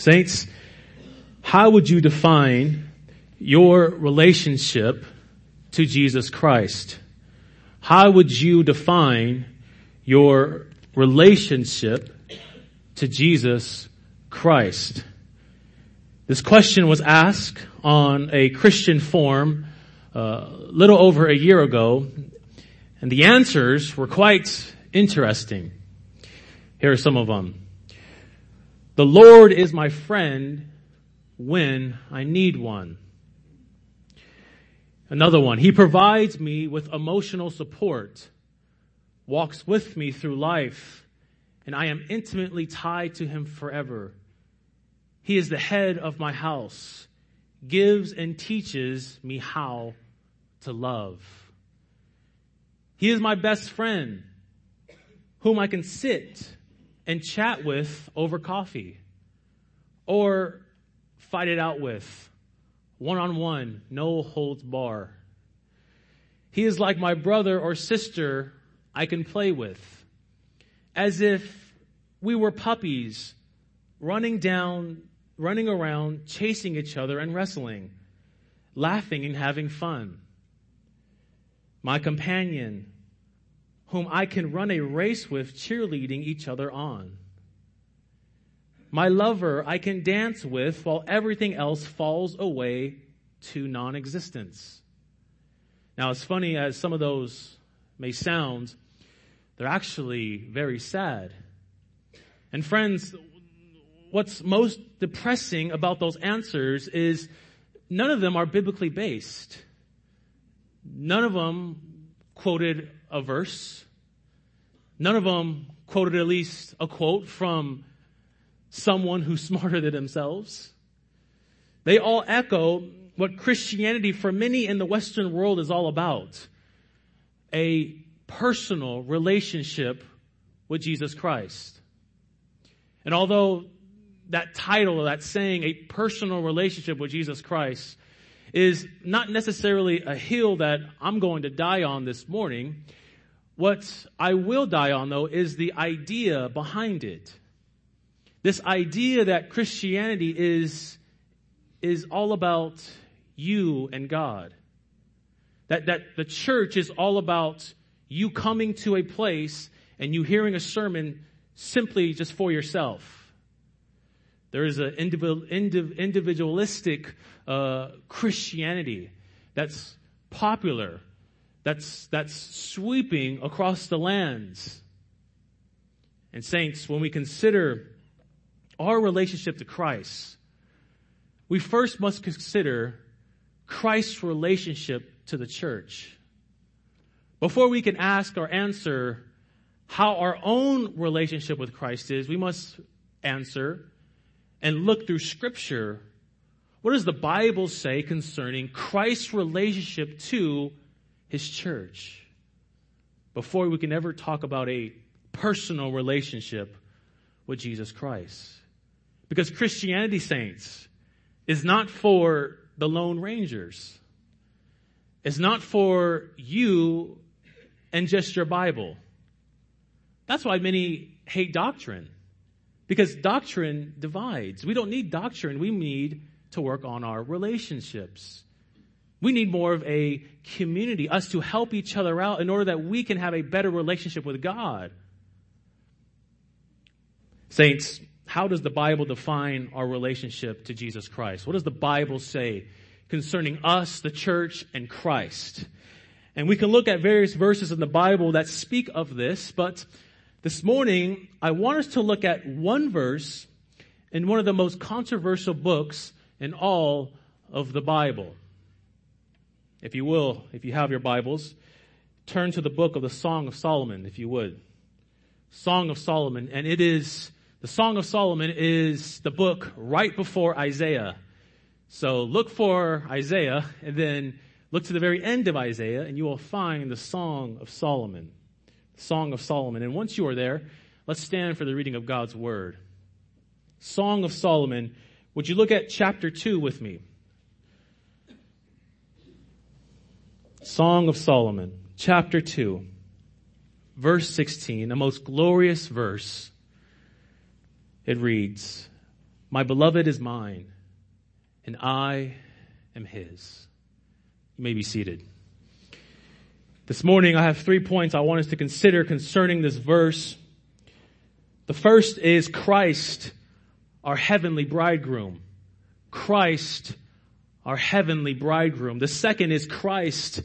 Saints, how would you define your relationship to Jesus Christ? How would you define your relationship to Jesus Christ? This question was asked on a Christian forum a uh, little over a year ago, and the answers were quite interesting. Here are some of them. The Lord is my friend when I need one. Another one. He provides me with emotional support, walks with me through life, and I am intimately tied to him forever. He is the head of my house, gives and teaches me how to love. He is my best friend, whom I can sit and chat with over coffee or fight it out with one on one, no holds bar. He is like my brother or sister I can play with, as if we were puppies running down, running around, chasing each other and wrestling, laughing and having fun. My companion, whom I can run a race with, cheerleading each other on. My lover I can dance with while everything else falls away to non existence. Now, as funny as some of those may sound, they're actually very sad. And friends, what's most depressing about those answers is none of them are biblically based. None of them quoted a verse. None of them quoted at least a quote from someone who's smarter than themselves. They all echo what Christianity for many in the Western world is all about. A personal relationship with Jesus Christ. And although that title, that saying, a personal relationship with Jesus Christ, is not necessarily a hill that I'm going to die on this morning, what I will die on though is the idea behind it. This idea that Christianity is, is all about you and God. That, that the church is all about you coming to a place and you hearing a sermon simply just for yourself. There is an individualistic uh, Christianity that's popular, that's, that's sweeping across the lands. And saints, when we consider our relationship to Christ, we first must consider Christ's relationship to the church. Before we can ask or answer how our own relationship with Christ is, we must answer and look through scripture. What does the Bible say concerning Christ's relationship to his church? Before we can ever talk about a personal relationship with Jesus Christ. Because Christianity, saints, is not for the Lone Rangers. It's not for you and just your Bible. That's why many hate doctrine. Because doctrine divides. We don't need doctrine. We need to work on our relationships. We need more of a community, us to help each other out in order that we can have a better relationship with God. Saints, how does the Bible define our relationship to Jesus Christ? What does the Bible say concerning us, the church, and Christ? And we can look at various verses in the Bible that speak of this, but this morning I want us to look at one verse in one of the most controversial books in all of the Bible. If you will, if you have your Bibles, turn to the book of the Song of Solomon, if you would. Song of Solomon, and it is the Song of Solomon is the book right before Isaiah. So look for Isaiah and then look to the very end of Isaiah and you will find the Song of Solomon. Song of Solomon. And once you are there, let's stand for the reading of God's Word. Song of Solomon. Would you look at chapter 2 with me? Song of Solomon, chapter 2, verse 16, a most glorious verse it reads, My beloved is mine, and I am his. You may be seated. This morning I have three points I want us to consider concerning this verse. The first is Christ, our heavenly bridegroom. Christ, our heavenly bridegroom. The second is Christ,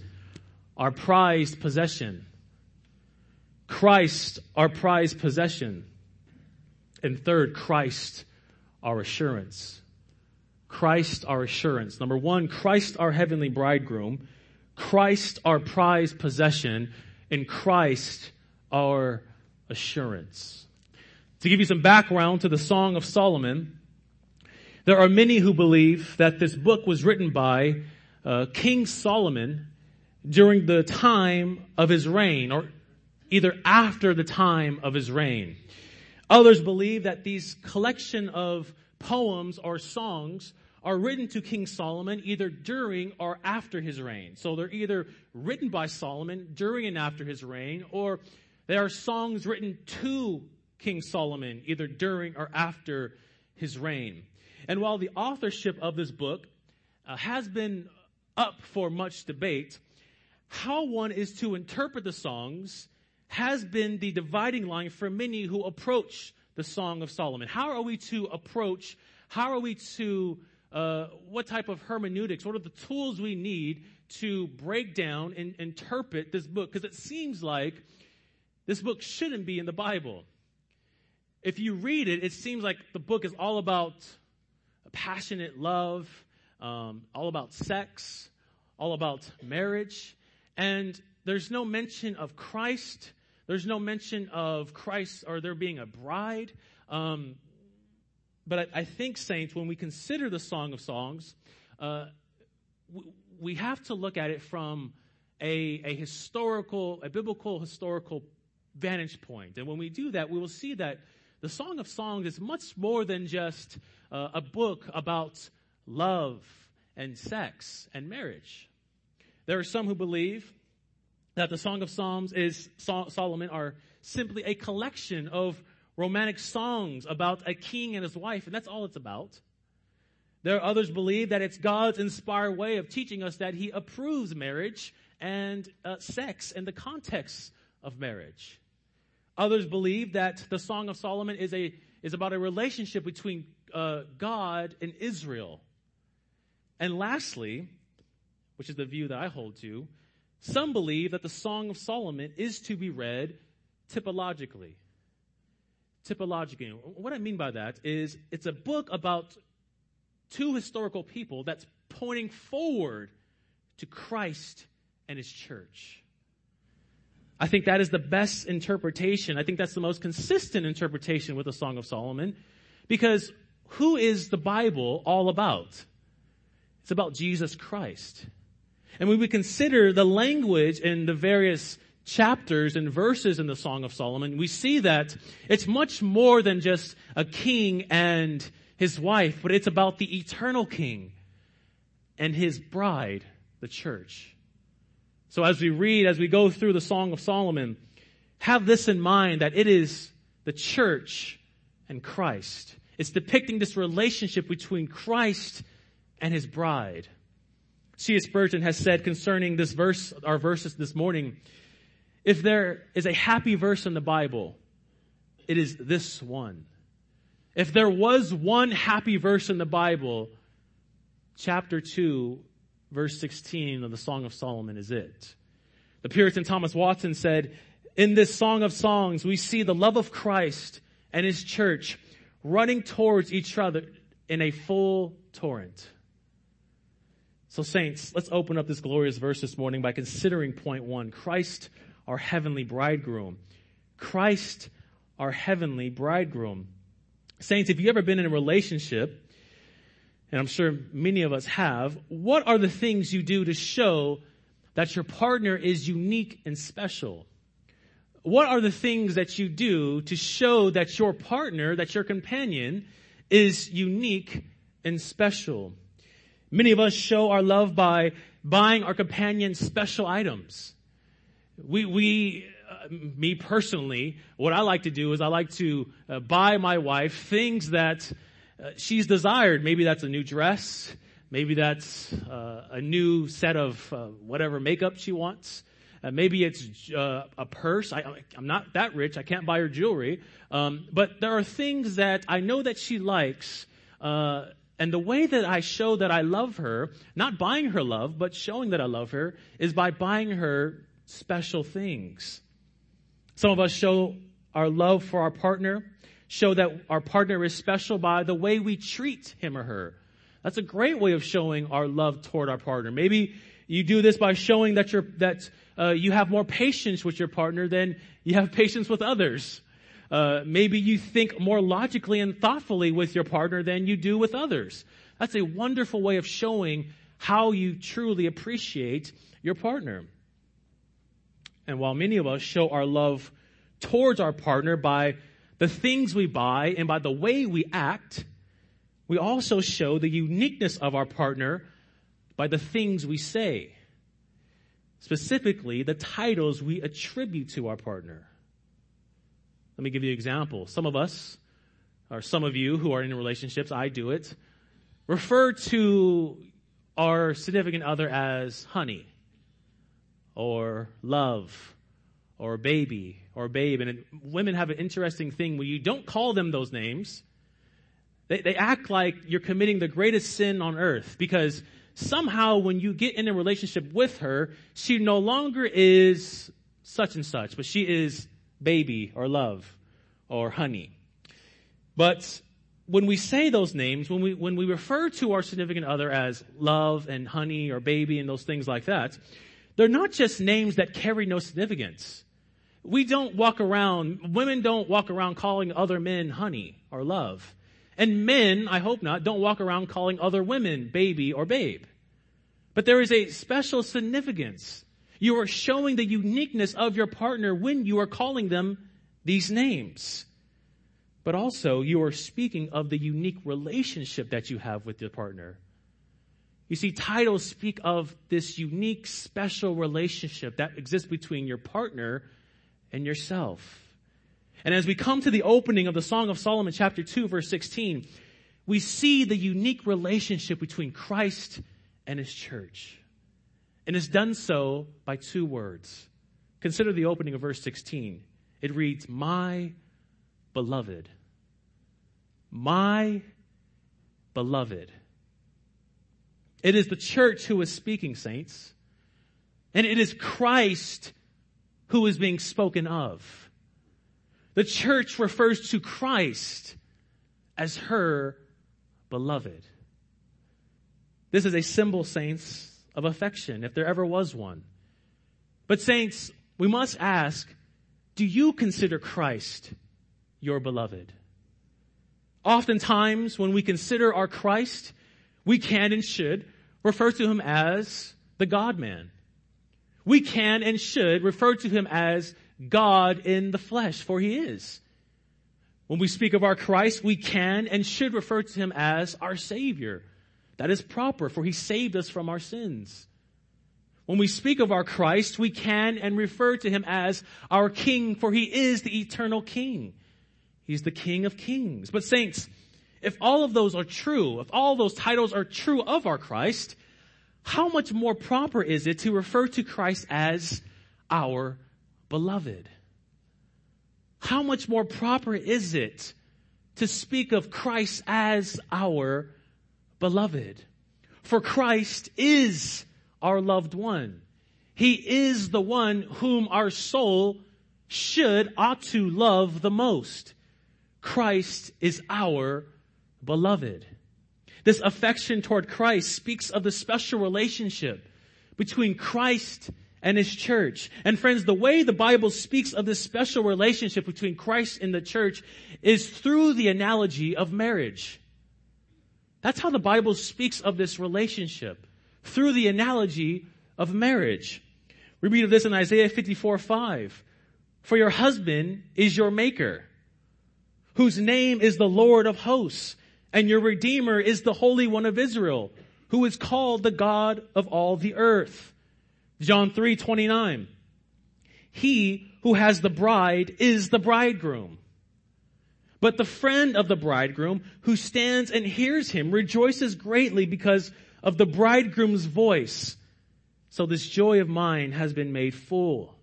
our prized possession. Christ, our prized possession. And third, Christ, our assurance. Christ, our assurance. Number one, Christ, our heavenly bridegroom. Christ, our prized possession. And Christ, our assurance. To give you some background to the Song of Solomon, there are many who believe that this book was written by uh, King Solomon during the time of his reign, or either after the time of his reign. Others believe that these collection of poems or songs are written to King Solomon either during or after his reign. So they're either written by Solomon during and after his reign, or they are songs written to King Solomon either during or after his reign. And while the authorship of this book uh, has been up for much debate, how one is to interpret the songs has been the dividing line for many who approach the Song of Solomon. How are we to approach, how are we to, uh, what type of hermeneutics, what are the tools we need to break down and interpret this book? Because it seems like this book shouldn't be in the Bible. If you read it, it seems like the book is all about passionate love, um, all about sex, all about marriage. And there's no mention of Christ. There's no mention of Christ or there being a bride. Um, but I, I, think, saints, when we consider the Song of Songs, uh, we, we have to look at it from a, a historical, a biblical historical vantage point. And when we do that, we will see that the Song of Songs is much more than just uh, a book about love and sex and marriage. There are some who believe that the Song of Psalms is Solomon are simply a collection of romantic songs about a king and his wife, and that's all it's about. There are others believe that it's God's inspired way of teaching us that he approves marriage and uh, sex in the context of marriage. Others believe that the Song of Solomon is a is about a relationship between uh, God and Israel. And lastly, which is the view that I hold to, some believe that the Song of Solomon is to be read typologically. Typologically. What I mean by that is it's a book about two historical people that's pointing forward to Christ and his church. I think that is the best interpretation. I think that's the most consistent interpretation with the Song of Solomon because who is the Bible all about? It's about Jesus Christ. And when we consider the language in the various chapters and verses in the Song of Solomon, we see that it's much more than just a king and his wife, but it's about the eternal king and his bride, the church. So as we read, as we go through the Song of Solomon, have this in mind that it is the church and Christ. It's depicting this relationship between Christ and his bride. C.S. Spurgeon has said concerning this verse, our verses this morning, if there is a happy verse in the Bible, it is this one. If there was one happy verse in the Bible, chapter 2, verse 16 of the Song of Solomon is it. The Puritan Thomas Watson said, in this Song of Songs, we see the love of Christ and His church running towards each other in a full torrent. So saints, let's open up this glorious verse this morning by considering point one, Christ, our heavenly bridegroom. Christ, our heavenly bridegroom. Saints, if you've ever been in a relationship and I'm sure many of us have, what are the things you do to show that your partner is unique and special? What are the things that you do to show that your partner, that your companion is unique and special? Many of us show our love by buying our companion special items. We, we, uh, me personally, what I like to do is I like to uh, buy my wife things that uh, she's desired. Maybe that's a new dress. Maybe that's uh, a new set of uh, whatever makeup she wants. Uh, maybe it's uh, a purse. I, am not that rich. I can't buy her jewelry. Um, but there are things that I know that she likes. Uh, and the way that I show that I love her, not buying her love, but showing that I love her, is by buying her special things. Some of us show our love for our partner, show that our partner is special by the way we treat him or her. That's a great way of showing our love toward our partner. Maybe you do this by showing that you're, that uh, you have more patience with your partner than you have patience with others. Uh, maybe you think more logically and thoughtfully with your partner than you do with others. That's a wonderful way of showing how you truly appreciate your partner. And while many of us show our love towards our partner by the things we buy and by the way we act, we also show the uniqueness of our partner by the things we say. Specifically, the titles we attribute to our partner. Let me give you an example. Some of us, or some of you who are in relationships, I do it, refer to our significant other as honey, or love, or baby, or babe. And women have an interesting thing where you don't call them those names. They, they act like you're committing the greatest sin on earth because somehow when you get in a relationship with her, she no longer is such and such, but she is baby or love or honey. But when we say those names, when we, when we refer to our significant other as love and honey or baby and those things like that, they're not just names that carry no significance. We don't walk around, women don't walk around calling other men honey or love. And men, I hope not, don't walk around calling other women baby or babe. But there is a special significance. You are showing the uniqueness of your partner when you are calling them these names. But also, you are speaking of the unique relationship that you have with your partner. You see, titles speak of this unique, special relationship that exists between your partner and yourself. And as we come to the opening of the Song of Solomon, chapter 2, verse 16, we see the unique relationship between Christ and his church. And it's done so by two words. Consider the opening of verse 16. It reads, My beloved. My beloved. It is the church who is speaking, saints. And it is Christ who is being spoken of. The church refers to Christ as her beloved. This is a symbol, saints, of affection, if there ever was one. But saints, we must ask, do you consider Christ your beloved? Oftentimes, when we consider our Christ, we can and should refer to him as the God man. We can and should refer to him as God in the flesh, for he is. When we speak of our Christ, we can and should refer to him as our Savior. That is proper, for he saved us from our sins. When we speak of our Christ, we can and refer to him as our King, for he is the eternal King. He's the King of kings. But saints, if all of those are true, if all those titles are true of our Christ, how much more proper is it to refer to Christ as our beloved. How much more proper is it to speak of Christ as our beloved? For Christ is our loved one. He is the one whom our soul should, ought to love the most. Christ is our beloved. This affection toward Christ speaks of the special relationship between Christ and his church. And friends, the way the Bible speaks of this special relationship between Christ and the church is through the analogy of marriage. That's how the Bible speaks of this relationship, through the analogy of marriage. We read of this in Isaiah 54, 5. For your husband is your maker, whose name is the Lord of hosts, and your Redeemer is the Holy One of Israel, who is called the God of all the earth. John 3, 29. He who has the bride is the bridegroom. But the friend of the bridegroom who stands and hears him rejoices greatly because of the bridegroom's voice. So this joy of mine has been made full.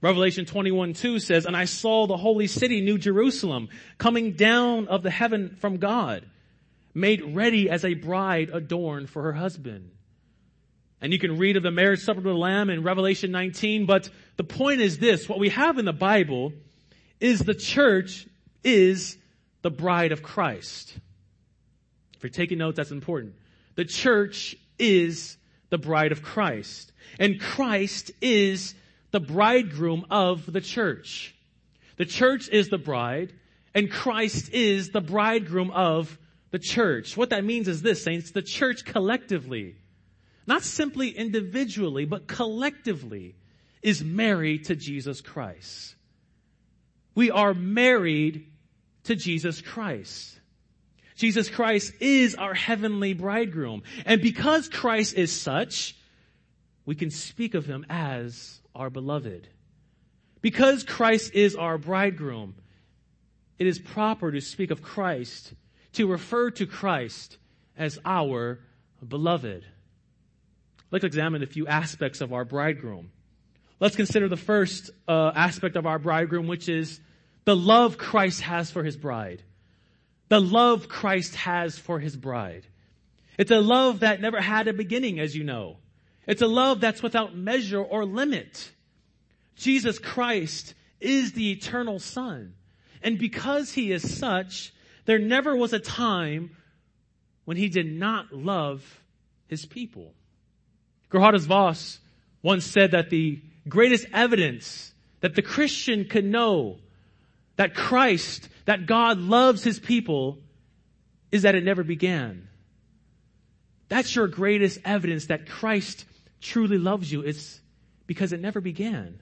Revelation 21 2 says, And I saw the holy city, New Jerusalem, coming down of the heaven from God, made ready as a bride adorned for her husband. And you can read of the marriage supper of the Lamb in Revelation 19, but the point is this, what we have in the Bible is the church is the bride of Christ. If you're taking notes, that's important. The church is the bride of Christ. And Christ is the bridegroom of the church. The church is the bride, and Christ is the bridegroom of the church. What that means is this, saints, the church collectively, not simply individually, but collectively, is married to Jesus Christ. We are married to Jesus Christ. Jesus Christ is our heavenly bridegroom. And because Christ is such, we can speak of him as our beloved. Because Christ is our bridegroom, it is proper to speak of Christ, to refer to Christ as our beloved. Let's examine a few aspects of our bridegroom. Let's consider the first uh, aspect of our bridegroom, which is the love Christ has for his bride. The love Christ has for his bride. It's a love that never had a beginning, as you know. It's a love that's without measure or limit. Jesus Christ is the eternal Son. And because he is such, there never was a time when he did not love his people. Geerhardus Vos once said that the greatest evidence that the Christian could know that Christ, that God loves his people, is that it never began. That's your greatest evidence that Christ truly loves you. It's because it never began.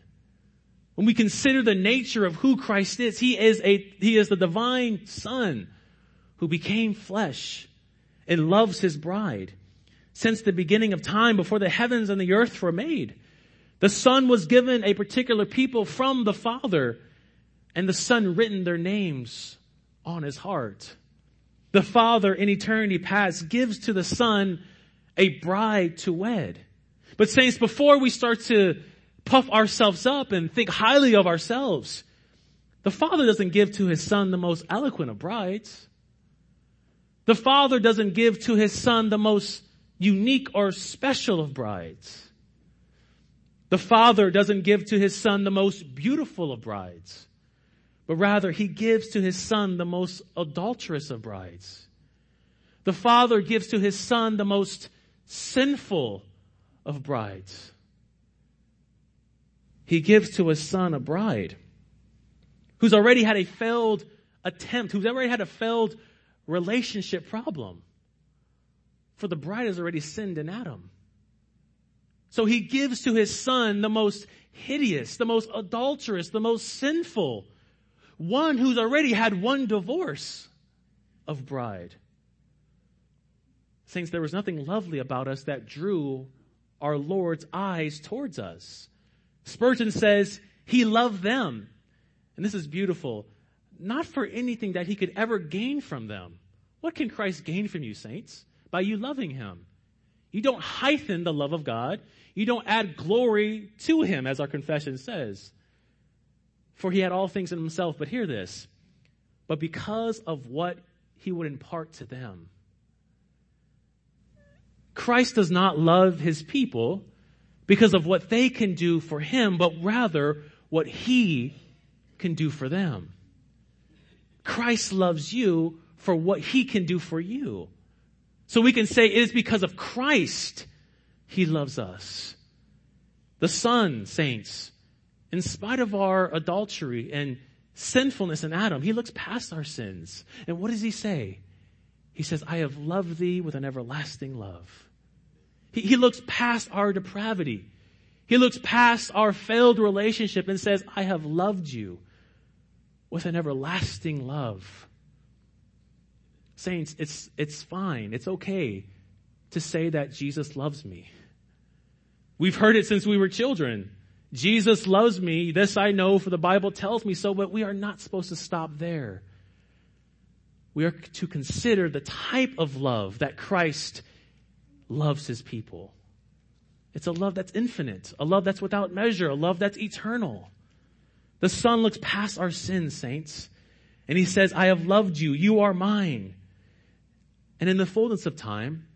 When we consider the nature of who Christ is, He is a, He is the divine Son who became flesh and loves His bride. Since the beginning of time, before the heavens and the earth were made, the Son was given a particular people from the Father and the Son written their names on his heart. The Father in eternity past gives to the Son a bride to wed. But saints, before we start to puff ourselves up and think highly of ourselves, the Father doesn't give to His Son the most eloquent of brides. The Father doesn't give to His Son the most unique or special of brides. The Father doesn't give to His Son the most beautiful of brides but rather he gives to his son the most adulterous of brides. The father gives to his son the most sinful of brides. He gives to his son a bride who's already had a failed attempt, who's already had a failed relationship problem. For the bride has already sinned in Adam. So he gives to his son the most hideous, the most adulterous, the most sinful one who's already had one divorce of bride. Saints, there was nothing lovely about us that drew our Lord's eyes towards us. Spurgeon says he loved them. And this is beautiful. Not for anything that he could ever gain from them. What can Christ gain from you, saints? By you loving him. You don't heighten the love of God. You don't add glory to him, as our confession says for he had all things in himself. But hear this. But because of what he would impart to them. Christ does not love his people because of what they can do for him, but rather what he can do for them. Christ loves you for what he can do for you. So we can say it is because of Christ he loves us. The Son, saints, in spite of our adultery and sinfulness in Adam, he looks past our sins. And what does he say? He says, I have loved thee with an everlasting love. He, he looks past our depravity. He looks past our failed relationship and says, I have loved you with an everlasting love. Saints, it's, it's fine. It's okay to say that Jesus loves me. We've heard it since we were children. Jesus loves me. This I know for the Bible tells me so, but we are not supposed to stop there. we are to consider the type of love that Christ loves his people. It's a love that's infinite, a love that's without measure, a love that's eternal. The Son looks past our sins, saints, and he says, I have loved you, you are mine. And in the fullness of time,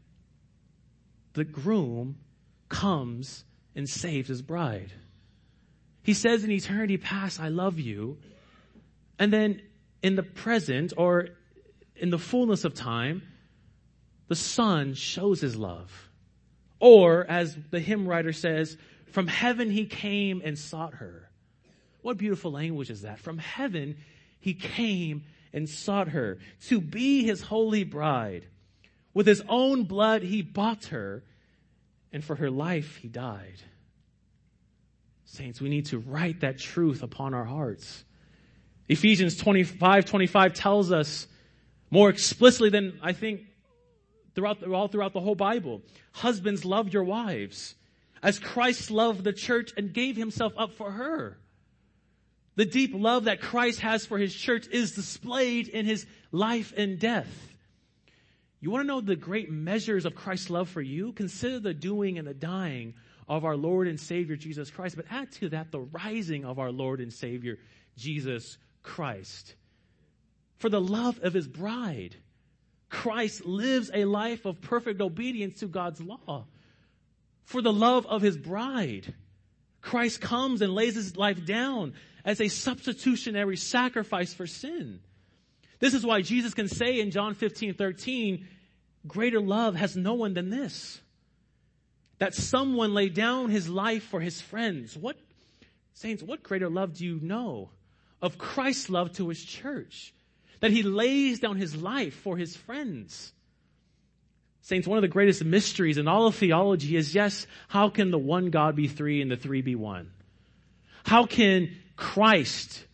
the groom comes and saves his bride. He says in eternity past, I love you. And then in the present or in the fullness of time, the Son shows his love. Or, as the hymn writer says, from heaven he came and sought her. What beautiful language is that? From heaven he came and sought her to be his holy bride. With his own blood he bought her, and for her life he died. Saints, we need to write that truth upon our hearts. Ephesians 25, 25 tells us more explicitly than I think throughout all throughout the whole Bible. Husbands, love your wives as Christ loved the church and gave himself up for her. The deep love that Christ has for his church is displayed in his life and death. You want to know the great measures of Christ's love for you? Consider the doing and the dying of our Lord and Savior Jesus Christ, but add to that the rising of our Lord and Savior Jesus Christ. For the love of his bride, Christ lives a life of perfect obedience to God's law. For the love of his bride, Christ comes and lays his life down as a substitutionary sacrifice for sin. This is why Jesus can say in John 15, 13, greater love has no one than this that someone laid down his life for his friends. What, saints, what greater love do you know of Christ's love to his church? That he lays down his life for his friends. Saints, one of the greatest mysteries in all of theology is yes, how can the one God be three and the three be one? How can Christ,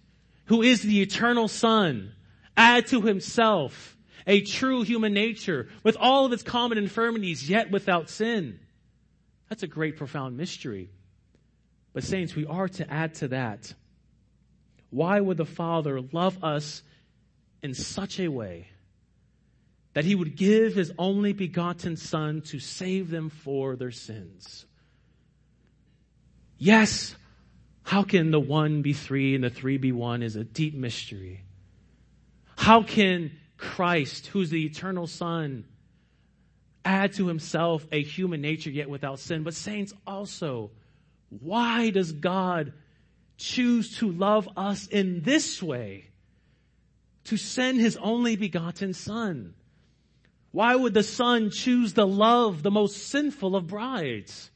who is the eternal Son, add to himself a true human nature with all of its common infirmities, yet without sin? That's a great, profound mystery. But, saints, we are to add to that. Why would the Father love us in such a way that he would give his only begotten Son to save them for their sins? Yes, how can the one be three and the three be one is a deep mystery. How can Christ, who's the eternal Son, add to himself a human nature yet without sin. But saints also, why does God choose to love us in this way? To send his only begotten son. Why would the son choose to love the most sinful of brides?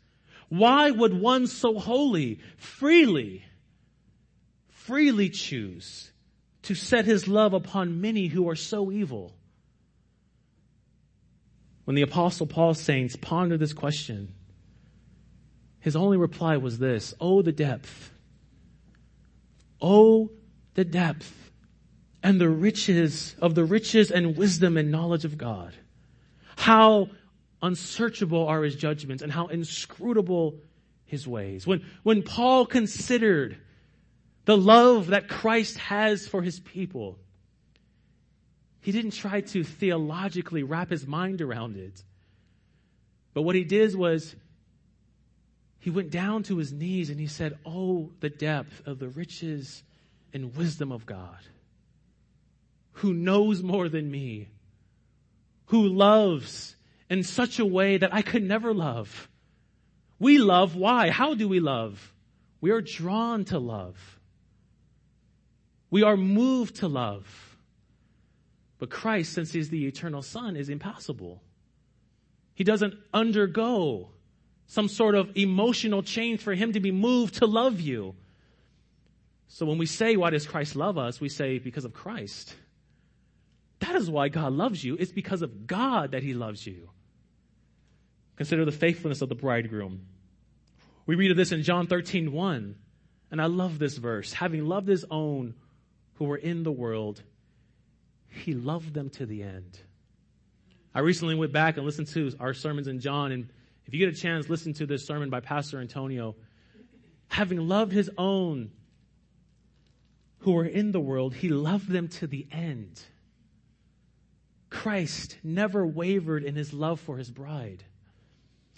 Why would one so holy freely, freely choose to set his love upon many who are so evil? When the apostle Paul saints pondered this question, his only reply was this, Oh, the depth. Oh, the depth and the riches of the riches and wisdom and knowledge of God. How unsearchable are his judgments and how inscrutable his ways. When, when Paul considered the love that Christ has for his people, he didn't try to theologically wrap his mind around it. But what he did was he went down to his knees and he said, Oh, the depth of the riches and wisdom of God, who knows more than me, who loves in such a way that I could never love. We love. Why? How do we love? We are drawn to love. We are moved to love. But Christ, since he's the eternal son, is impossible. He doesn't undergo some sort of emotional change for him to be moved to love you. So when we say, why does Christ love us? We say, because of Christ. That is why God loves you. It's because of God that he loves you. Consider the faithfulness of the bridegroom. We read of this in John 13, 1. And I love this verse. Having loved his own who were in the world, he loved them to the end. I recently went back and listened to our sermons in John, and if you get a chance, listen to this sermon by Pastor Antonio. Having loved his own who were in the world, he loved them to the end. Christ never wavered in his love for his bride.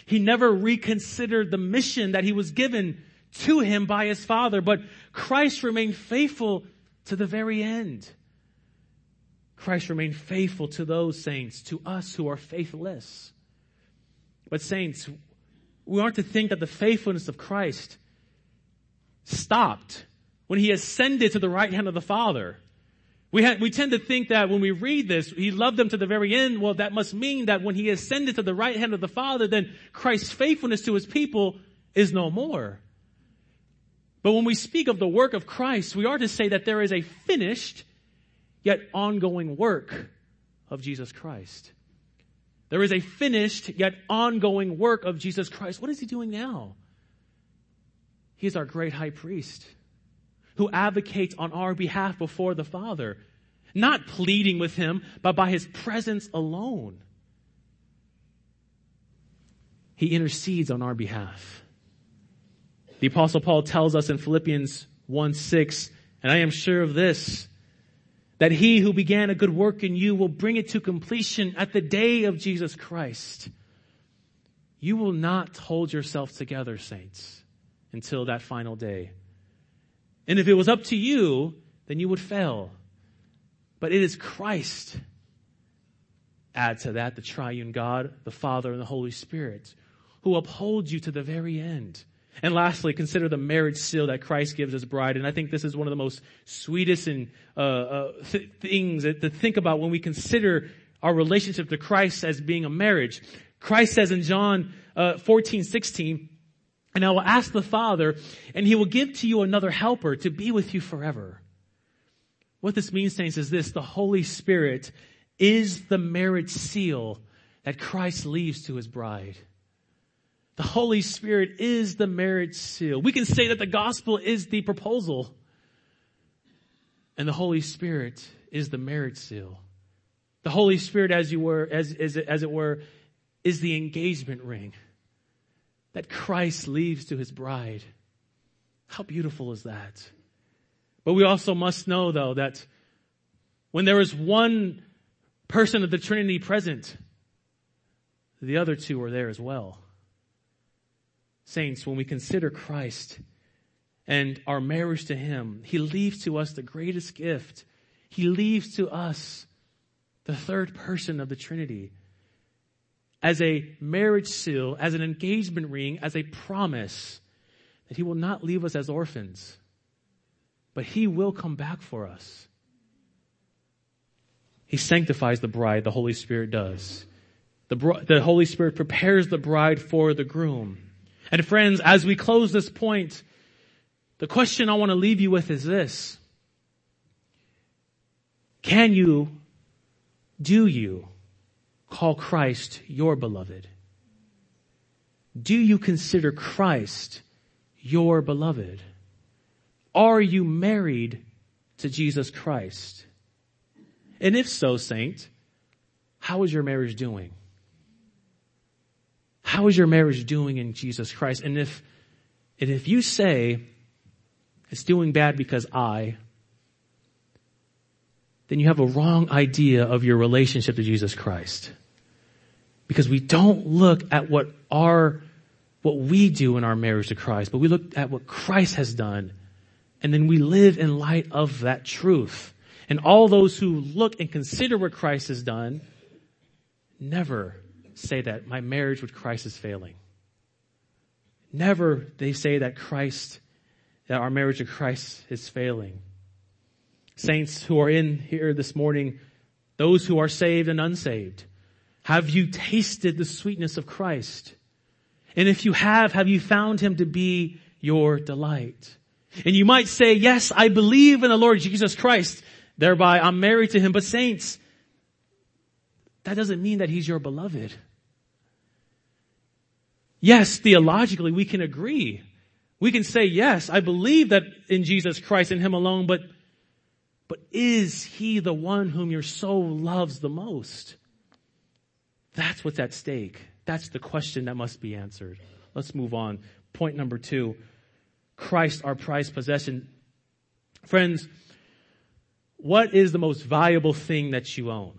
He never reconsidered the mission that he was given to him by his father, but Christ remained faithful to the very end. Christ remained faithful to those saints, to us who are faithless. But saints, we aren't to think that the faithfulness of Christ stopped when he ascended to the right hand of the Father. We, we tend to think that when we read this, he loved them to the very end. Well, that must mean that when he ascended to the right hand of the Father, then Christ's faithfulness to his people is no more. But when we speak of the work of Christ, we are to say that there is a finished yet ongoing work of Jesus Christ. There is a finished yet ongoing work of Jesus Christ. What is he doing now? He is our great high priest who advocates on our behalf before the Father, not pleading with him, but by his presence alone. He intercedes on our behalf. The apostle Paul tells us in Philippians 1 6, and I am sure of this, that he who began a good work in you will bring it to completion at the day of Jesus Christ. You will not hold yourself together, saints, until that final day. And if it was up to you, then you would fail. But it is Christ. Add to that the triune God, the Father, and the Holy Spirit, who uphold you to the very end. And lastly, consider the marriage seal that Christ gives his bride. And I think this is one of the most sweetest and uh, uh, th- things to think about when we consider our relationship to Christ as being a marriage. Christ says in John uh, 14, 16, and I will ask the Father, and he will give to you another helper to be with you forever. What this means, saints, is this. The Holy Spirit is the marriage seal that Christ leaves to his bride. The Holy Spirit is the marriage seal. We can say that the gospel is the proposal. And the Holy Spirit is the marriage seal. The Holy Spirit, as you were, as, as, as it were, is the engagement ring that Christ leaves to his bride. How beautiful is that? But we also must know though that when there is one person of the Trinity present, the other two are there as well. Saints, when we consider Christ and our marriage to Him, He leaves to us the greatest gift. He leaves to us the third person of the Trinity as a marriage seal, as an engagement ring, as a promise that He will not leave us as orphans, but He will come back for us. He sanctifies the bride, the Holy Spirit does. The, the Holy Spirit prepares the bride for the groom. And friends, as we close this point, the question I want to leave you with is this. Can you, do you call Christ your beloved? Do you consider Christ your beloved? Are you married to Jesus Christ? And if so, saint, how is your marriage doing? How is your marriage doing in Jesus Christ? And if, and if you say it's doing bad because I, then you have a wrong idea of your relationship to Jesus Christ. Because we don't look at what our, what we do in our marriage to Christ, but we look at what Christ has done. And then we live in light of that truth. And all those who look and consider what Christ has done never say that my marriage with Christ is failing. Never they say that Christ, that our marriage with Christ is failing. Saints who are in here this morning, those who are saved and unsaved, have you tasted the sweetness of Christ? And if you have, have you found him to be your delight? And you might say, yes, I believe in the Lord Jesus Christ. Thereby I'm married to him. But saints, that doesn't mean that he's your beloved. Yes, theologically we can agree. We can say, yes, I believe that in Jesus Christ and him alone, but, but is he the one whom your soul loves the most? That's what's at stake. That's the question that must be answered. Let's move on. Point number two. Christ, our prized possession. Friends, what is the most valuable thing that you own?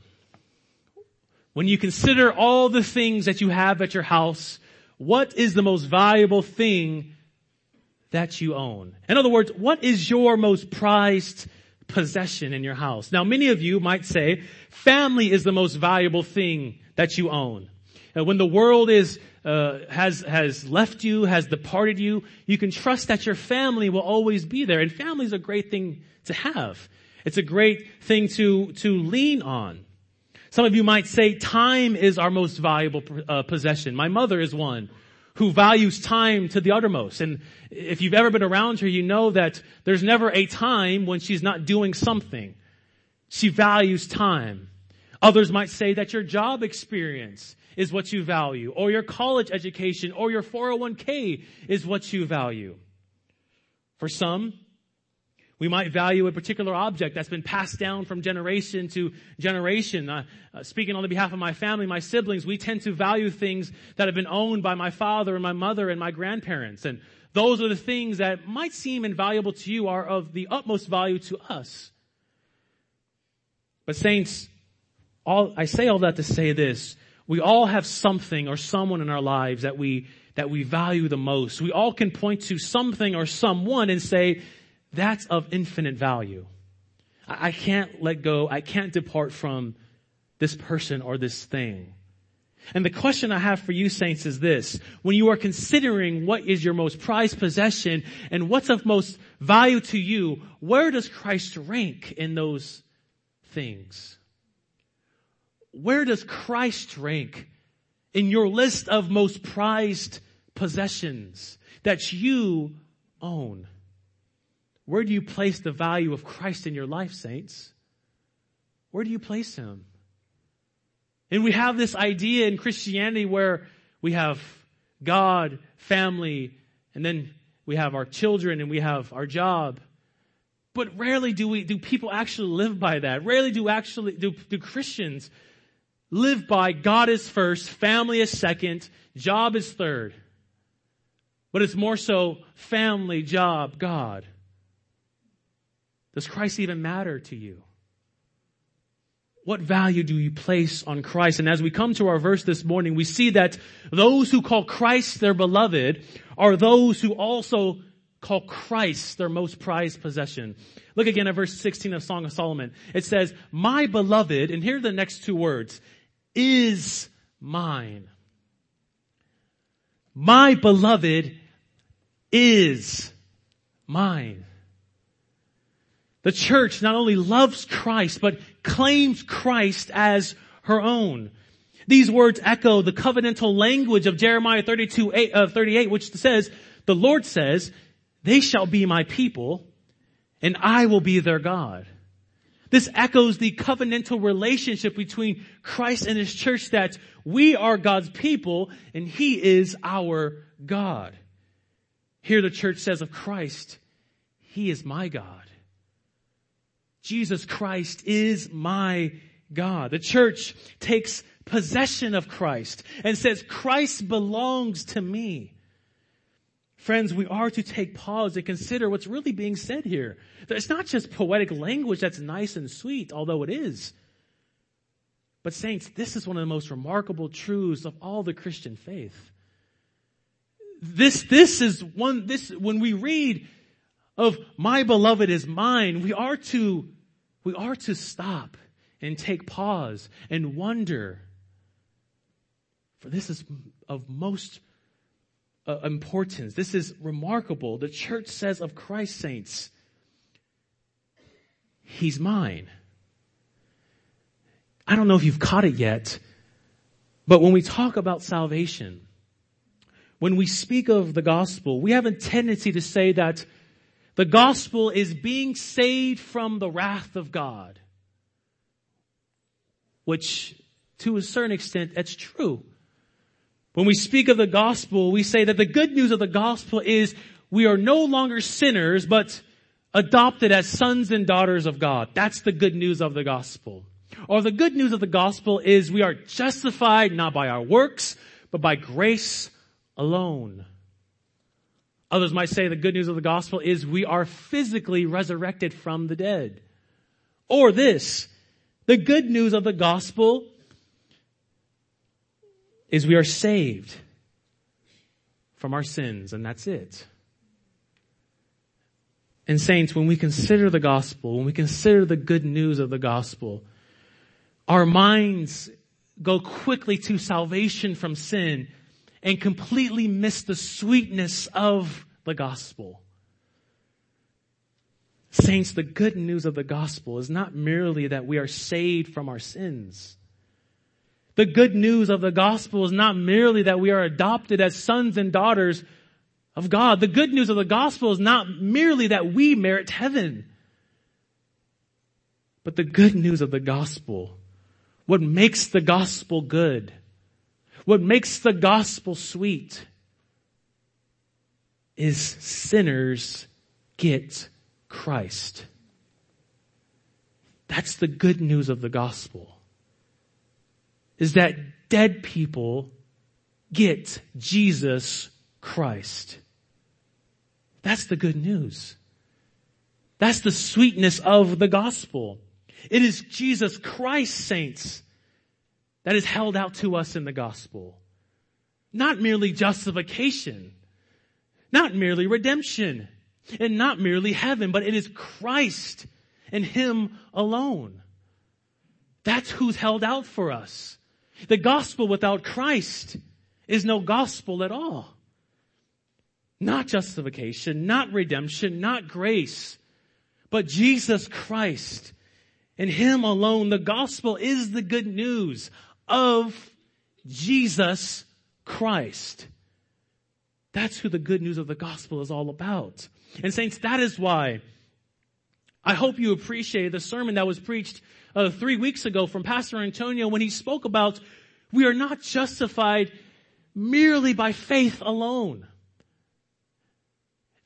when you consider all the things that you have at your house, what is the most valuable thing that you own? In other words, what is your most prized possession in your house? Now, many of you might say family is the most valuable thing that you own. Uh, when the world is uh, has has left you, has departed you, you can trust that your family will always be there. And family is a great thing to have. It's a great thing to to lean on. Some of you might say time is our most valuable uh, possession. My mother is one who values time to the uttermost. And if you've ever been around her, you know that there's never a time when she's not doing something. She values time. Others might say that your job experience is what you value, or your college education, or your 401k is what you value. For some, we might value a particular object that's been passed down from generation to generation. Uh, uh, speaking on the behalf of my family, my siblings, we tend to value things that have been owned by my father and my mother and my grandparents. And those are the things that might seem invaluable to you are of the utmost value to us. But saints, all, I say all that to say this. We all have something or someone in our lives that we, that we value the most. We all can point to something or someone and say, that's of infinite value. I can't let go. I can't depart from this person or this thing. And the question I have for you saints is this. When you are considering what is your most prized possession and what's of most value to you, where does Christ rank in those things? Where does Christ rank in your list of most prized possessions that you own? Where do you place the value of Christ in your life, saints? Where do you place him? And we have this idea in Christianity where we have God, family, and then we have our children and we have our job. But rarely do we, do people actually live by that. Rarely do actually, do, do Christians live by God is first, family is second, job is third. But it's more so family, job, God. Does Christ even matter to you? What value do you place on Christ? And as we come to our verse this morning, we see that those who call Christ their beloved are those who also call Christ their most prized possession. Look again at verse 16 of Song of Solomon. It says, my beloved, and here are the next two words, is mine. My beloved is mine. The church not only loves Christ, but claims Christ as her own. These words echo the covenantal language of Jeremiah 32, 8, uh, 38, which says, the Lord says, they shall be my people and I will be their God. This echoes the covenantal relationship between Christ and His church that we are God's people and He is our God. Here the church says of Christ, He is my God. Jesus Christ is my God. The church takes possession of Christ and says, Christ belongs to me. Friends, we are to take pause and consider what's really being said here. It's not just poetic language that's nice and sweet, although it is. But saints, this is one of the most remarkable truths of all the Christian faith. This, this is one, this, when we read of my beloved is mine, we are to we are to stop and take pause and wonder. For this is of most uh, importance. This is remarkable. The church says of Christ saints, He's mine. I don't know if you've caught it yet, but when we talk about salvation, when we speak of the gospel, we have a tendency to say that the gospel is being saved from the wrath of God. Which, to a certain extent, that's true. When we speak of the gospel, we say that the good news of the gospel is we are no longer sinners, but adopted as sons and daughters of God. That's the good news of the gospel. Or the good news of the gospel is we are justified not by our works, but by grace alone. Others might say the good news of the gospel is we are physically resurrected from the dead. Or this, the good news of the gospel is we are saved from our sins, and that's it. And saints, when we consider the gospel, when we consider the good news of the gospel, our minds go quickly to salvation from sin and completely miss the sweetness of the gospel. Saints, the good news of the gospel is not merely that we are saved from our sins. The good news of the gospel is not merely that we are adopted as sons and daughters of God. The good news of the gospel is not merely that we merit heaven. But the good news of the gospel, what makes the gospel good, what makes the gospel sweet, is sinners get Christ. That's the good news of the gospel. Is that dead people get Jesus Christ. That's the good news. That's the sweetness of the gospel. It is Jesus Christ, saints, that is held out to us in the gospel. Not merely justification, not merely redemption, and not merely heaven, but it is Christ and Him alone. That's who's held out for us. The gospel without Christ is no gospel at all. Not justification, not redemption, not grace, but Jesus Christ In Him alone. The gospel is the good news of Jesus Christ. That's who the good news of the gospel is all about. And saints, that is why I hope you appreciate the sermon that was preached uh, three weeks ago from Pastor Antonio when he spoke about we are not justified merely by faith alone.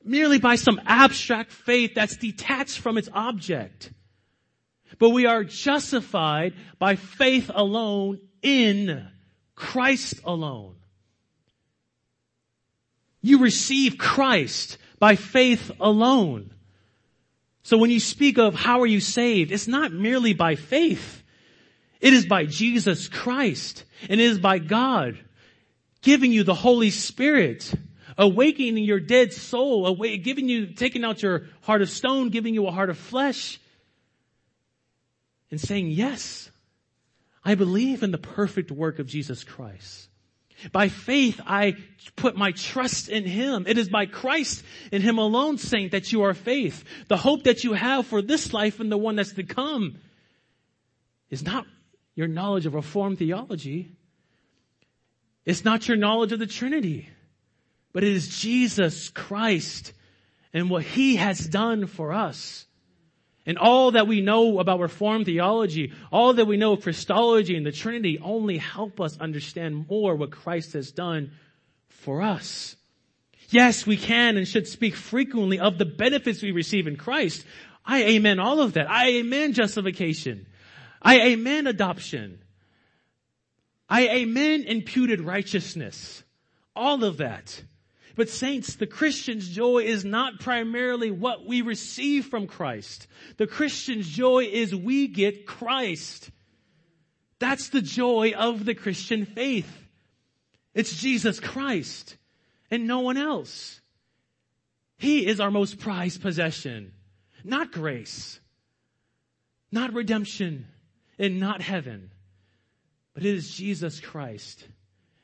Merely by some abstract faith that's detached from its object. But we are justified by faith alone in Christ alone. You receive Christ by faith alone. So when you speak of how are you saved, it's not merely by faith. It is by Jesus Christ and it is by God giving you the Holy Spirit, awakening your dead soul, giving you, taking out your heart of stone, giving you a heart of flesh and saying, yes, I believe in the perfect work of Jesus Christ. By faith, I put my trust in Him. It is by Christ and Him alone, saint, that you are faith. The hope that you have for this life and the one that's to come is not your knowledge of Reformed theology. It's not your knowledge of the Trinity, but it is Jesus Christ and what He has done for us. And all that we know about Reformed theology, all that we know of Christology and the Trinity only help us understand more what Christ has done for us. Yes, we can and should speak frequently of the benefits we receive in Christ. I amen all of that. I amen justification. I amen adoption. I amen imputed righteousness. All of that. But saints, the Christian's joy is not primarily what we receive from Christ. The Christian's joy is we get Christ. That's the joy of the Christian faith. It's Jesus Christ and no one else. He is our most prized possession. Not grace, not redemption, and not heaven, but it is Jesus Christ.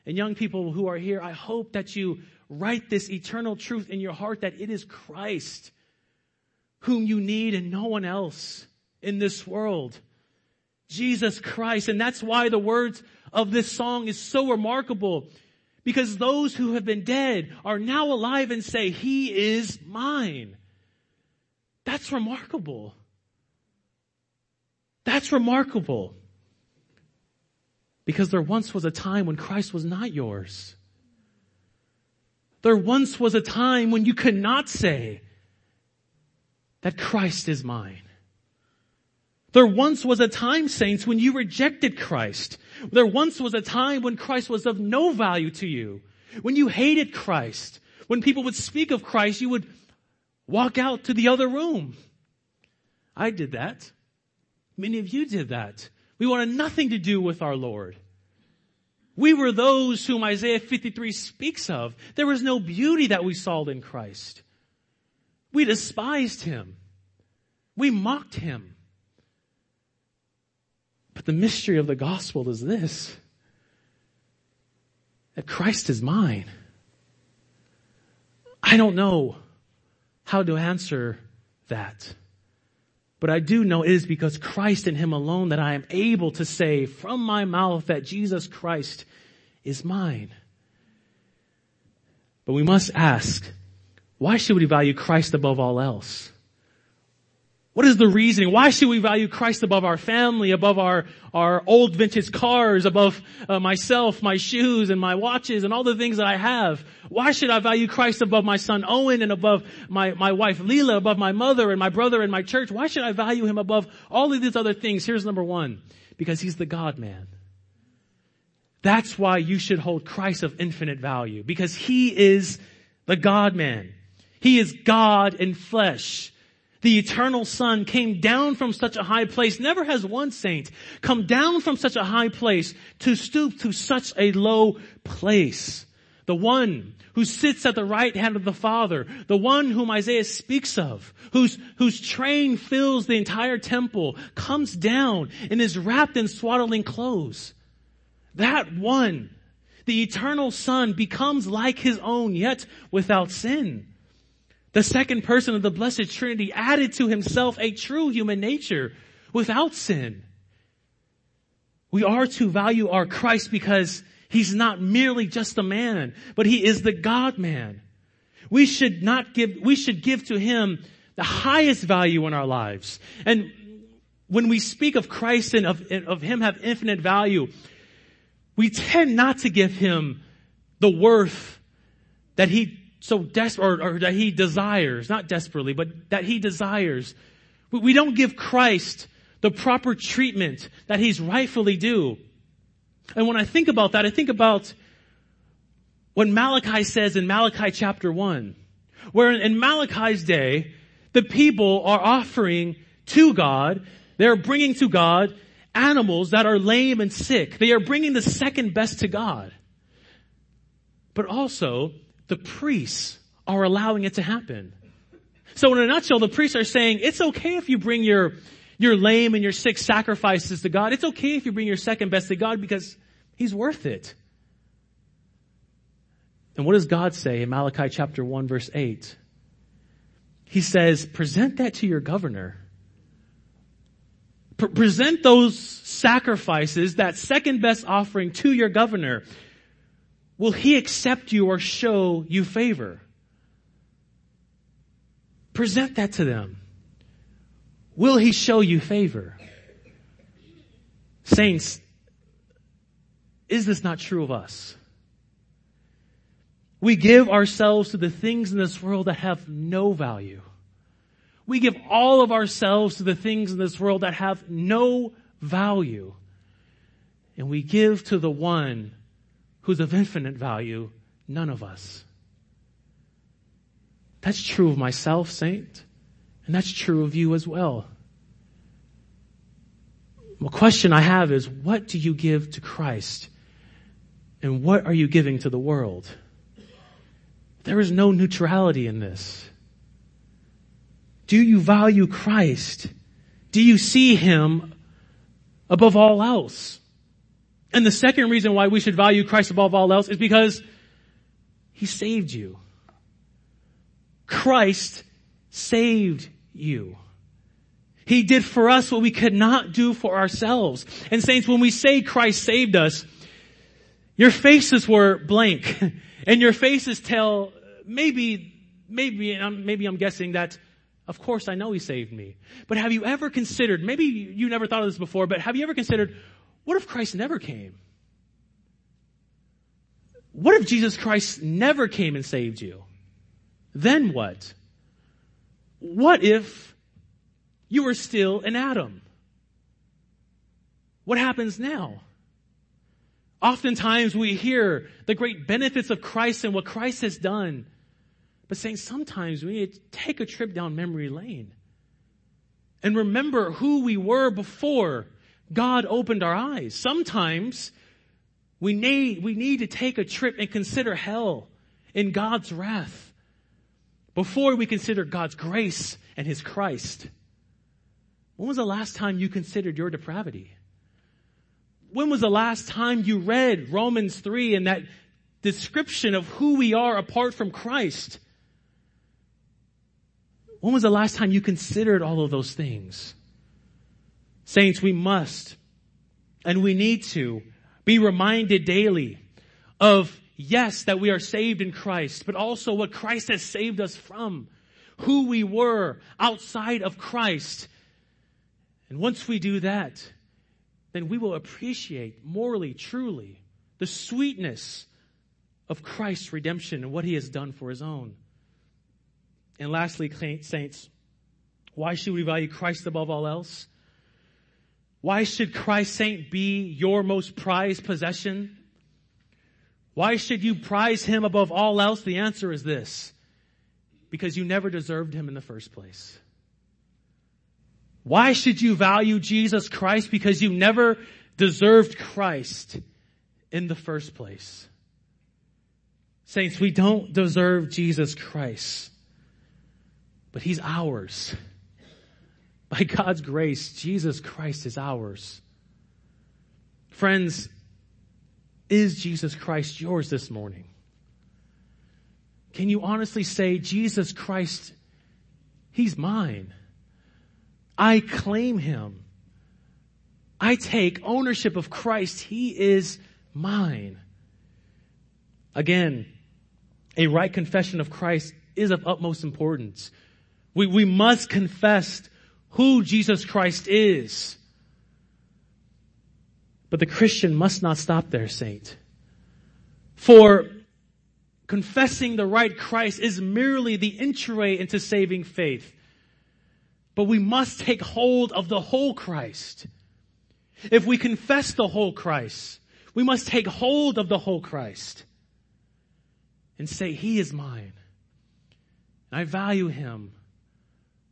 And young people who are here, I hope that you write this eternal truth in your heart that it is Christ whom you need and no one else in this world. Jesus Christ. And that's why the words of this song is so remarkable because those who have been dead are now alive and say, He is mine. That's remarkable. That's remarkable. Because there once was a time when Christ was not yours. There once was a time when you could not say that Christ is mine. There once was a time, saints, when you rejected Christ. There once was a time when Christ was of no value to you. When you hated Christ. When people would speak of Christ, you would walk out to the other room. I did that. Many of you did that. We wanted nothing to do with our Lord. We were those whom Isaiah 53 speaks of. There was no beauty that we saw in Christ. We despised him. We mocked him. But the mystery of the gospel is this that Christ is mine. I don't know how to answer that. But I do know it is because Christ and Him alone that I am able to say from my mouth that Jesus Christ is mine. But we must ask, why should we value Christ above all else? What is the reasoning? Why should we value Christ above our family, above our, our old vintage cars, above uh, myself, my shoes and my watches and all the things that I have? Why should I value Christ above my son Owen and above my, my wife Leela, above my mother and my brother and my church? Why should I value him above all of these other things? Here's number one. Because he's the God man. That's why you should hold Christ of infinite value. Because he is the God man. He is God in flesh the eternal son came down from such a high place. Never has one saint come down from such a high place to stoop to such a low place. The one who sits at the right hand of the Father, the one whom Isaiah speaks of, whose, whose train fills the entire temple, comes down and is wrapped in swaddling clothes. That one, the eternal son, becomes like his own, yet without sin the second person of the Blessed Trinity added to himself a true human nature without sin. We are to value our Christ because he's not merely just a man, but he is the God man. We should not give, we should give to him the highest value in our lives. And when we speak of Christ and of, of him have infinite value, we tend not to give him the worth that he so des- or, or that he desires, not desperately, but that he desires. We don't give Christ the proper treatment that he's rightfully due. And when I think about that, I think about what Malachi says in Malachi chapter 1, where in Malachi's day, the people are offering to God, they're bringing to God animals that are lame and sick. They are bringing the second best to God. But also, the priests are allowing it to happen. So in a nutshell, the priests are saying, it's okay if you bring your, your lame and your sick sacrifices to God. It's okay if you bring your second best to God because He's worth it. And what does God say in Malachi chapter 1 verse 8? He says, present that to your governor. Pre- present those sacrifices, that second best offering to your governor. Will he accept you or show you favor? Present that to them. Will he show you favor? Saints, is this not true of us? We give ourselves to the things in this world that have no value. We give all of ourselves to the things in this world that have no value. And we give to the one who's of infinite value, none of us. That's true of myself, saint, and that's true of you as well. The question I have is, what do you give to Christ? And what are you giving to the world? There is no neutrality in this. Do you value Christ? Do you see Him above all else? And the second reason why we should value Christ above all else is because He saved you. Christ saved you. He did for us what we could not do for ourselves. And saints, when we say Christ saved us, your faces were blank and your faces tell maybe, maybe, and maybe I'm guessing that of course I know He saved me. But have you ever considered, maybe you never thought of this before, but have you ever considered what if Christ never came? What if Jesus Christ never came and saved you? Then what? What if you were still an Adam? What happens now? Oftentimes we hear the great benefits of Christ and what Christ has done. But saying sometimes we need to take a trip down memory lane and remember who we were before God opened our eyes. Sometimes We need, we need to take a trip and consider hell in God's wrath before we consider God's grace and His Christ. When was the last time you considered your depravity? When was the last time you read Romans 3 and that description of who we are apart from Christ? When was the last time you considered all of those things? Saints, we must and we need to be reminded daily of yes, that we are saved in Christ, but also what Christ has saved us from, who we were outside of Christ. And once we do that, then we will appreciate morally, truly, the sweetness of Christ's redemption and what he has done for his own. And lastly, saints, why should we value Christ above all else? Why should Christ saint be your most prized possession? Why should you prize him above all else? The answer is this. Because you never deserved him in the first place. Why should you value Jesus Christ? Because you never deserved Christ in the first place. Saints, we don't deserve Jesus Christ, but He's ours. By God's grace, Jesus Christ is ours. Friends, is Jesus Christ yours this morning? Can you honestly say, Jesus Christ, He's mine? I claim him. I take ownership of Christ. He is mine. Again, a right confession of Christ is of utmost importance. We, we must confess who Jesus Christ is. But the Christian must not stop there, saint. For confessing the right Christ is merely the entry into saving faith. But we must take hold of the whole Christ. If we confess the whole Christ, we must take hold of the whole Christ and say, He is mine. I value Him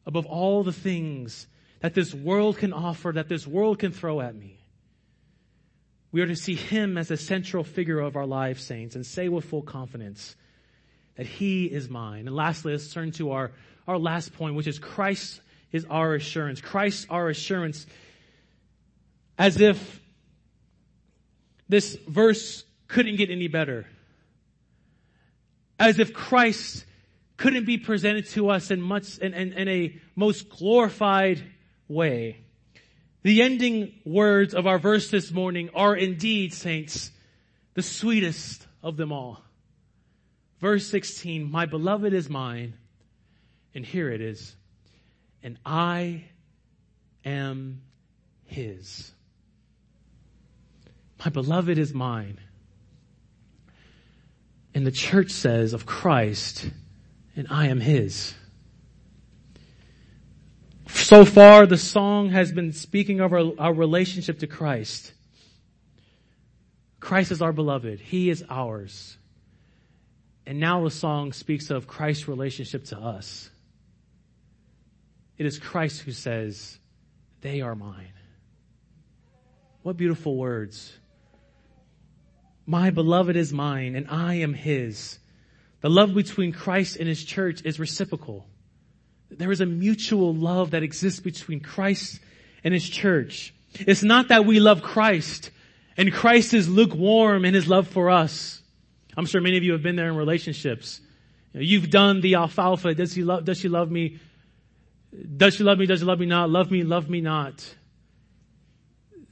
above all the things that this world can offer, that this world can throw at me. We are to see Him as a central figure of our lives, saints, and say with full confidence that He is mine. And lastly, let's turn to our, our last point, which is Christ is our assurance. Christ our assurance. As if this verse couldn't get any better. As if Christ couldn't be presented to us in much, in, in, in a most glorified way. The ending words of our verse this morning are indeed, saints, the sweetest of them all. Verse 16, my beloved is mine, and here it is and I am his. My beloved is mine. And the church says of Christ, and I am his. So far, the song has been speaking of our, our relationship to Christ. Christ is our beloved. He is ours. And now the song speaks of Christ's relationship to us. It is Christ who says, they are mine. What beautiful words. My beloved is mine and I am his. The love between Christ and his church is reciprocal. There is a mutual love that exists between Christ and his church. It's not that we love Christ and Christ is lukewarm in his love for us. I'm sure many of you have been there in relationships. You've done the alfalfa. Does he love, does she love me? Does she love me? Does she love me not? Love me, love me not.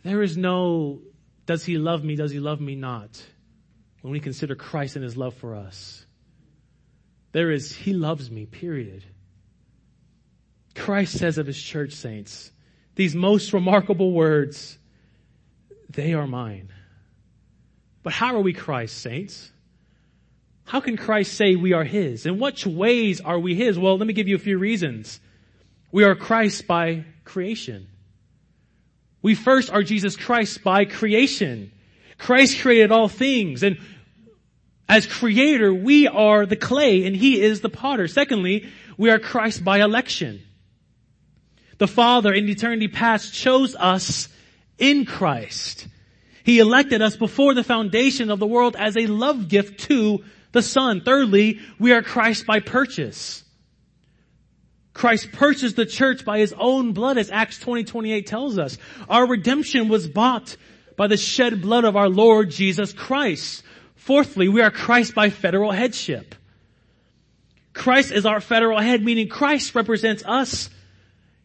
There is no, does he love me? Does he love me not? When we consider Christ and his love for us. There is, he loves me, period. Christ says of his church saints, these most remarkable words, they are mine. But how are we Christ saints? How can Christ say we are his? In which ways are we his? Well, let me give you a few reasons. We are Christ by creation. We first are Jesus Christ by creation. Christ created all things and as creator, we are the clay and he is the potter. Secondly, we are Christ by election. The Father in eternity past chose us in Christ. He elected us before the foundation of the world as a love gift to the Son. Thirdly, we are Christ by purchase. Christ purchased the church by his own blood as Acts 20, 28 tells us. Our redemption was bought by the shed blood of our Lord Jesus Christ. Fourthly, we are Christ by federal headship. Christ is our federal head, meaning Christ represents us.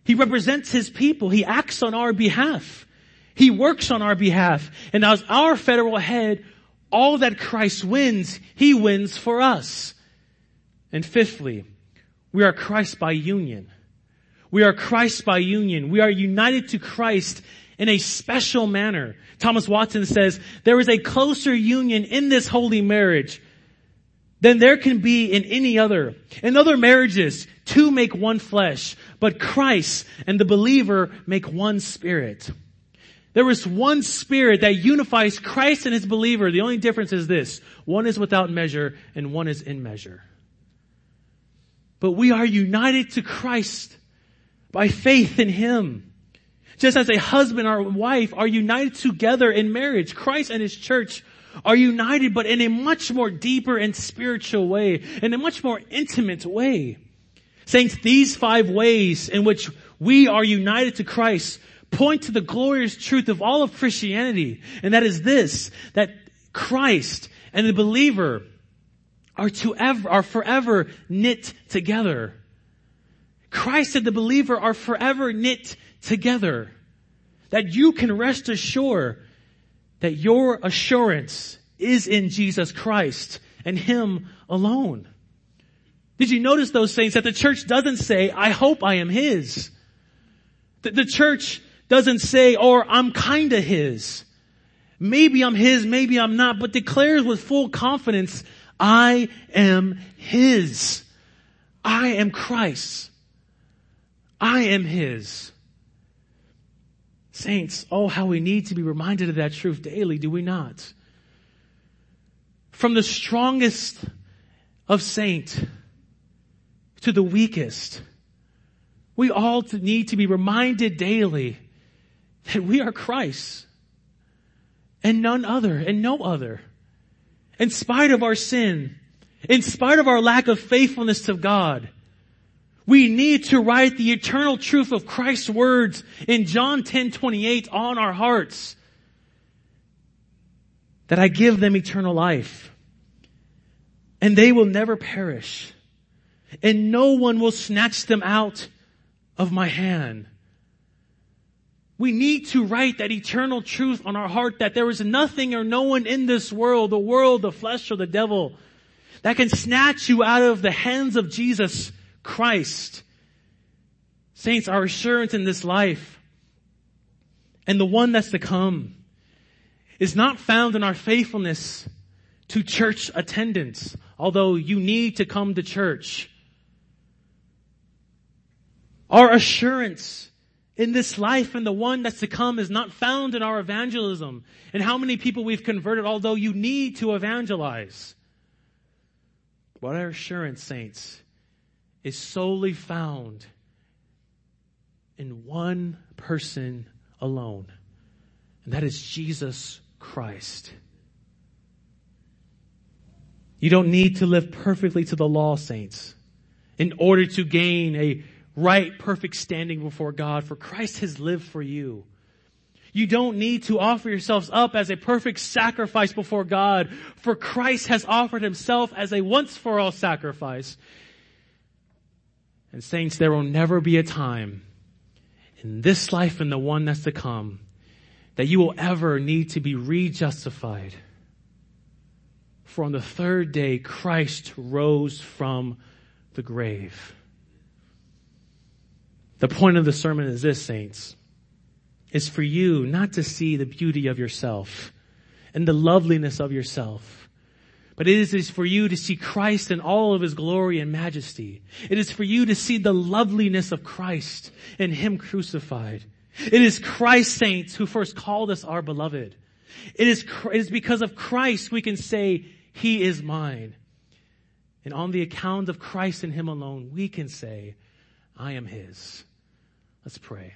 He represents his people. He acts on our behalf. He works on our behalf. And as our federal head, all that Christ wins, he wins for us. And fifthly, we are Christ by union. We are Christ by union. We are united to Christ in a special manner. Thomas Watson says, there is a closer union in this holy marriage than there can be in any other. In other marriages, two make one flesh, but Christ and the believer make one spirit. There is one spirit that unifies Christ and his believer. The only difference is this. One is without measure and one is in measure. But we are united to Christ by faith in him. Just as a husband or wife are united together in marriage, Christ and his church are united, but in a much more deeper and spiritual way, in a much more intimate way. Saints, these five ways in which we are united to Christ point to the glorious truth of all of Christianity, and that is this, that Christ and the believer are to ever, are forever knit together. Christ and the believer are forever knit together. That you can rest assured that your assurance is in Jesus Christ and Him alone. Did you notice those things that the church doesn't say, I hope I am His? The, the church doesn't say, or I'm kinda His. Maybe I'm His, maybe I'm not, but declares with full confidence, I am His. I am Christ. I am His. Saints, oh, how we need to be reminded of that truth daily, do we not? From the strongest of saint to the weakest, we all need to be reminded daily that we are Christ and none other and no other. In spite of our sin, in spite of our lack of faithfulness to God, we need to write the eternal truth of Christ's words in John 10, 28 on our hearts. That I give them eternal life. And they will never perish. And no one will snatch them out of my hand. We need to write that eternal truth on our heart that there is nothing or no one in this world, the world, the flesh, or the devil, that can snatch you out of the hands of Jesus Christ. Saints, our assurance in this life and the one that's to come is not found in our faithfulness to church attendance, although you need to come to church. Our assurance in this life and the one that's to come is not found in our evangelism and how many people we've converted, although you need to evangelize. But our assurance, saints, is solely found in one person alone, and that is Jesus Christ. You don't need to live perfectly to the law, saints, in order to gain a right, perfect standing before God, for Christ has lived for you. You don't need to offer yourselves up as a perfect sacrifice before God, for Christ has offered himself as a once for all sacrifice. And saints, there will never be a time in this life and the one that's to come that you will ever need to be rejustified. For on the third day, Christ rose from the grave. The point of the sermon is this, saints, is for you not to see the beauty of yourself and the loveliness of yourself, but it is for you to see Christ in all of his glory and majesty. It is for you to see the loveliness of Christ and him crucified. It is Christ saints who first called us our beloved. It is, it is because of Christ we can say, he is mine. And on the account of Christ and him alone, we can say, I am his. Let's pray.